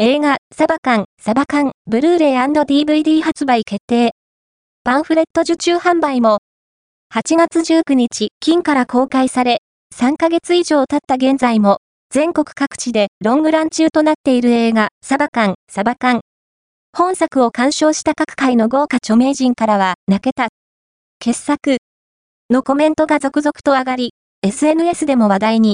映画、サバ缶、サバ缶、ブルーレイ &DVD 発売決定。パンフレット受注販売も、8月19日、金から公開され、3ヶ月以上経った現在も、全国各地でロングラン中となっている映画、サバ缶、サバ缶。本作を鑑賞した各界の豪華著名人からは、泣けた。傑作。のコメントが続々と上がり、SNS でも話題に。